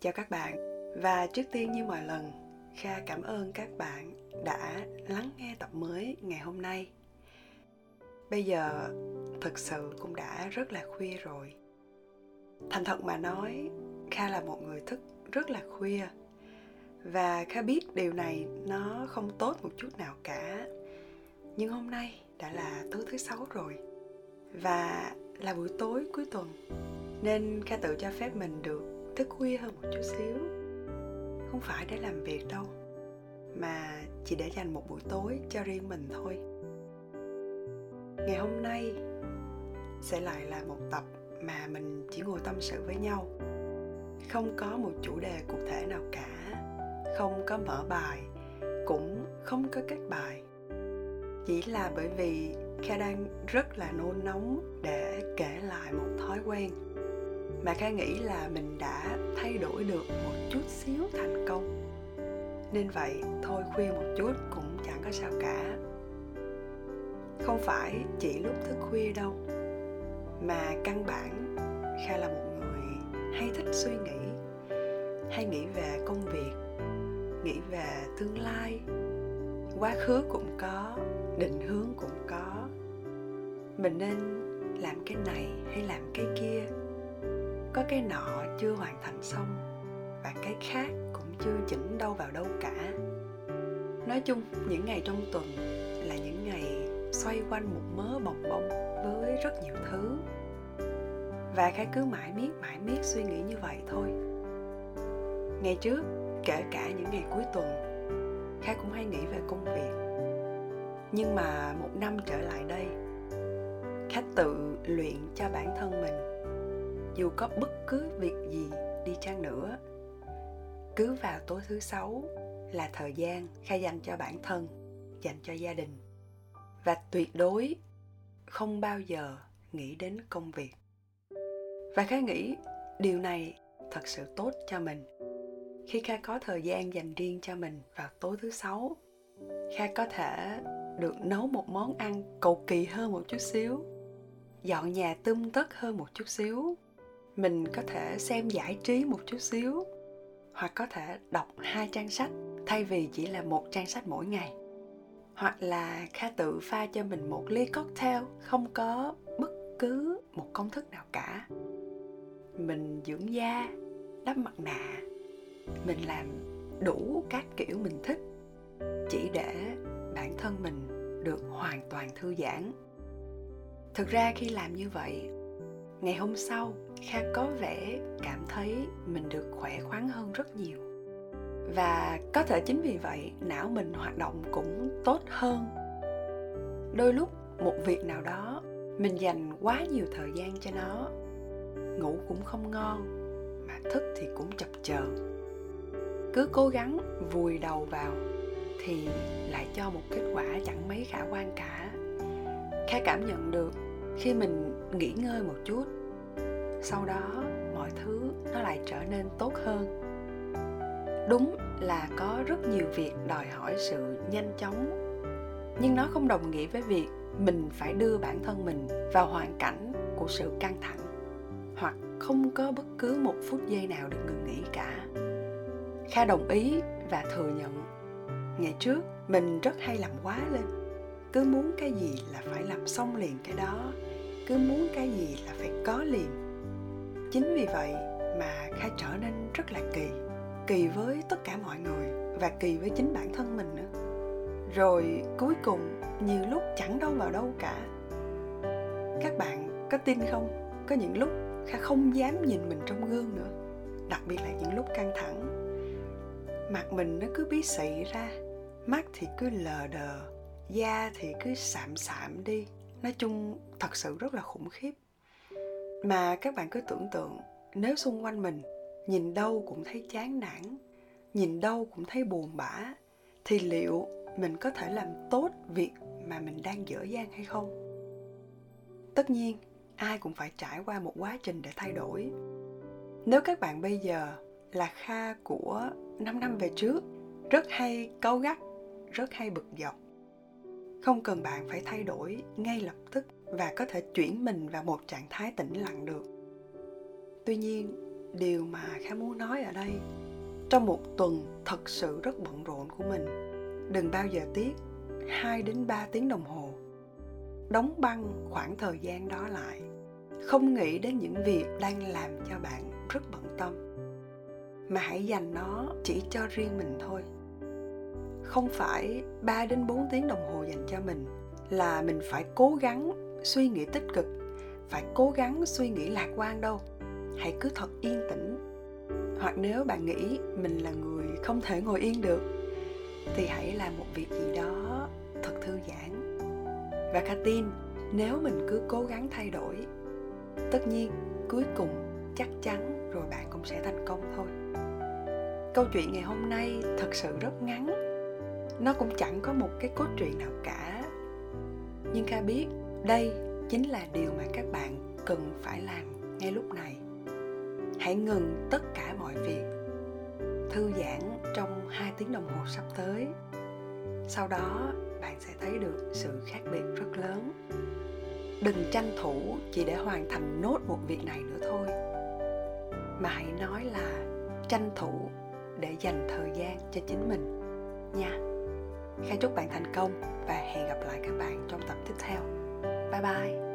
Chào các bạn và trước tiên như mọi lần, Kha cảm ơn các bạn đã lắng nghe tập mới ngày hôm nay. Bây giờ thực sự cũng đã rất là khuya rồi. Thành thật mà nói, Kha là một người thức rất là khuya và Kha biết điều này nó không tốt một chút nào cả. Nhưng hôm nay đã là tối thứ sáu rồi và là buổi tối cuối tuần nên Kha tự cho phép mình được thức khuya hơn một chút xíu. Không phải để làm việc đâu, mà chỉ để dành một buổi tối cho riêng mình thôi. Ngày hôm nay sẽ lại là một tập mà mình chỉ ngồi tâm sự với nhau. Không có một chủ đề cụ thể nào cả, không có mở bài, cũng không có kết bài. Chỉ là bởi vì kha đang rất là nôn nóng để kể lại một thói quen mà kha nghĩ là mình đã thay đổi được một chút xíu thành công. Nên vậy, thôi khuya một chút cũng chẳng có sao cả. Không phải chỉ lúc thức khuya đâu, mà căn bản kha là một người hay thích suy nghĩ, hay nghĩ về công việc, nghĩ về tương lai. Quá khứ cũng có, định hướng cũng có. Mình nên làm cái này hay làm cái kia? Có cái nọ chưa hoàn thành xong và cái khác cũng chưa chỉnh đâu vào đâu cả. Nói chung, những ngày trong tuần là những ngày xoay quanh một mớ bồng bông với rất nhiều thứ. Và khá cứ mãi miết mãi miết suy nghĩ như vậy thôi. Ngày trước, kể cả những ngày cuối tuần khá cũng hay nghĩ về công việc. Nhưng mà một năm trở lại đây khá tự luyện cho bản thân mình dù có bất cứ việc gì đi chăng nữa, cứ vào tối thứ sáu là thời gian khai dành cho bản thân, dành cho gia đình. Và tuyệt đối không bao giờ nghĩ đến công việc. Và khai nghĩ điều này thật sự tốt cho mình. Khi kha có thời gian dành riêng cho mình vào tối thứ sáu, kha có thể được nấu một món ăn cầu kỳ hơn một chút xíu, dọn nhà tươm tất hơn một chút xíu mình có thể xem giải trí một chút xíu, hoặc có thể đọc hai trang sách, thay vì chỉ là một trang sách mỗi ngày. Hoặc là kha tự pha cho mình một ly cocktail, không có bất cứ một công thức nào cả. Mình dưỡng da, đắp mặt nạ, mình làm đủ các kiểu mình thích, chỉ để bản thân mình được hoàn toàn thư giãn. Thực ra khi làm như vậy ngày hôm sau, kha có vẻ cảm thấy mình được khỏe khoắn hơn rất nhiều. Và có thể chính vì vậy, não mình hoạt động cũng tốt hơn. Đôi lúc, một việc nào đó, mình dành quá nhiều thời gian cho nó. Ngủ cũng không ngon, mà thức thì cũng chập chờn. Cứ cố gắng vùi đầu vào thì lại cho một kết quả chẳng mấy khả quan cả. Kha cảm nhận được khi mình nghỉ ngơi một chút, sau đó mọi thứ nó lại trở nên tốt hơn. Đúng là có rất nhiều việc đòi hỏi sự nhanh chóng, nhưng nó không đồng nghĩa với việc mình phải đưa bản thân mình vào hoàn cảnh của sự căng thẳng hoặc không có bất cứ một phút giây nào được ngừng nghỉ cả. Kha đồng ý và thừa nhận, ngày trước mình rất hay làm quá lên, cứ muốn cái gì là phải làm xong liền cái đó cứ muốn cái gì là phải có liền. Chính vì vậy mà kha trở nên rất là kỳ kỳ với tất cả mọi người và kỳ với chính bản thân mình nữa. Rồi cuối cùng, nhiều lúc chẳng đâu vào đâu cả. Các bạn có tin không? Có những lúc kha không dám nhìn mình trong gương nữa, đặc biệt là những lúc căng thẳng. Mặt mình nó cứ bí xị ra, mắt thì cứ lờ đờ, da thì cứ sạm sạm đi nói chung thật sự rất là khủng khiếp. Mà các bạn cứ tưởng tượng, nếu xung quanh mình nhìn đâu cũng thấy chán nản, nhìn đâu cũng thấy buồn bã, thì liệu mình có thể làm tốt việc mà mình đang dở dang hay không? Tất nhiên, ai cũng phải trải qua một quá trình để thay đổi. Nếu các bạn bây giờ là kha của 5 năm về trước, rất hay câu gắt, rất hay bực dọc không cần bạn phải thay đổi ngay lập tức và có thể chuyển mình vào một trạng thái tĩnh lặng được. Tuy nhiên, điều mà khá muốn nói ở đây, trong một tuần thật sự rất bận rộn của mình. Đừng bao giờ tiếc 2 đến 3 tiếng đồng hồ. Đóng băng khoảng thời gian đó lại. Không nghĩ đến những việc đang làm cho bạn rất bận tâm. Mà hãy dành nó chỉ cho riêng mình thôi không phải 3 đến 4 tiếng đồng hồ dành cho mình, là mình phải cố gắng suy nghĩ tích cực, phải cố gắng suy nghĩ lạc quan đâu. Hãy cứ thật yên tĩnh. Hoặc nếu bạn nghĩ mình là người không thể ngồi yên được, thì hãy làm một việc gì đó thật thư giãn. Và kha tin nếu mình cứ cố gắng thay đổi, tất nhiên cuối cùng chắc chắn rồi bạn cũng sẽ thành công thôi. Câu chuyện ngày hôm nay thật sự rất ngắn nó cũng chẳng có một cái cốt truyện nào cả. Nhưng kha biết đây chính là điều mà các bạn cần phải làm ngay lúc này. Hãy ngừng tất cả mọi việc, thư giãn trong 2 tiếng đồng hồ sắp tới. Sau đó, bạn sẽ thấy được sự khác biệt rất lớn. Đừng tranh thủ chỉ để hoàn thành nốt một việc này nữa thôi. Mà hãy nói là tranh thủ để dành thời gian cho chính mình nha. Kha chúc bạn thành công và hẹn gặp lại các bạn trong tập tiếp theo. Bye bye!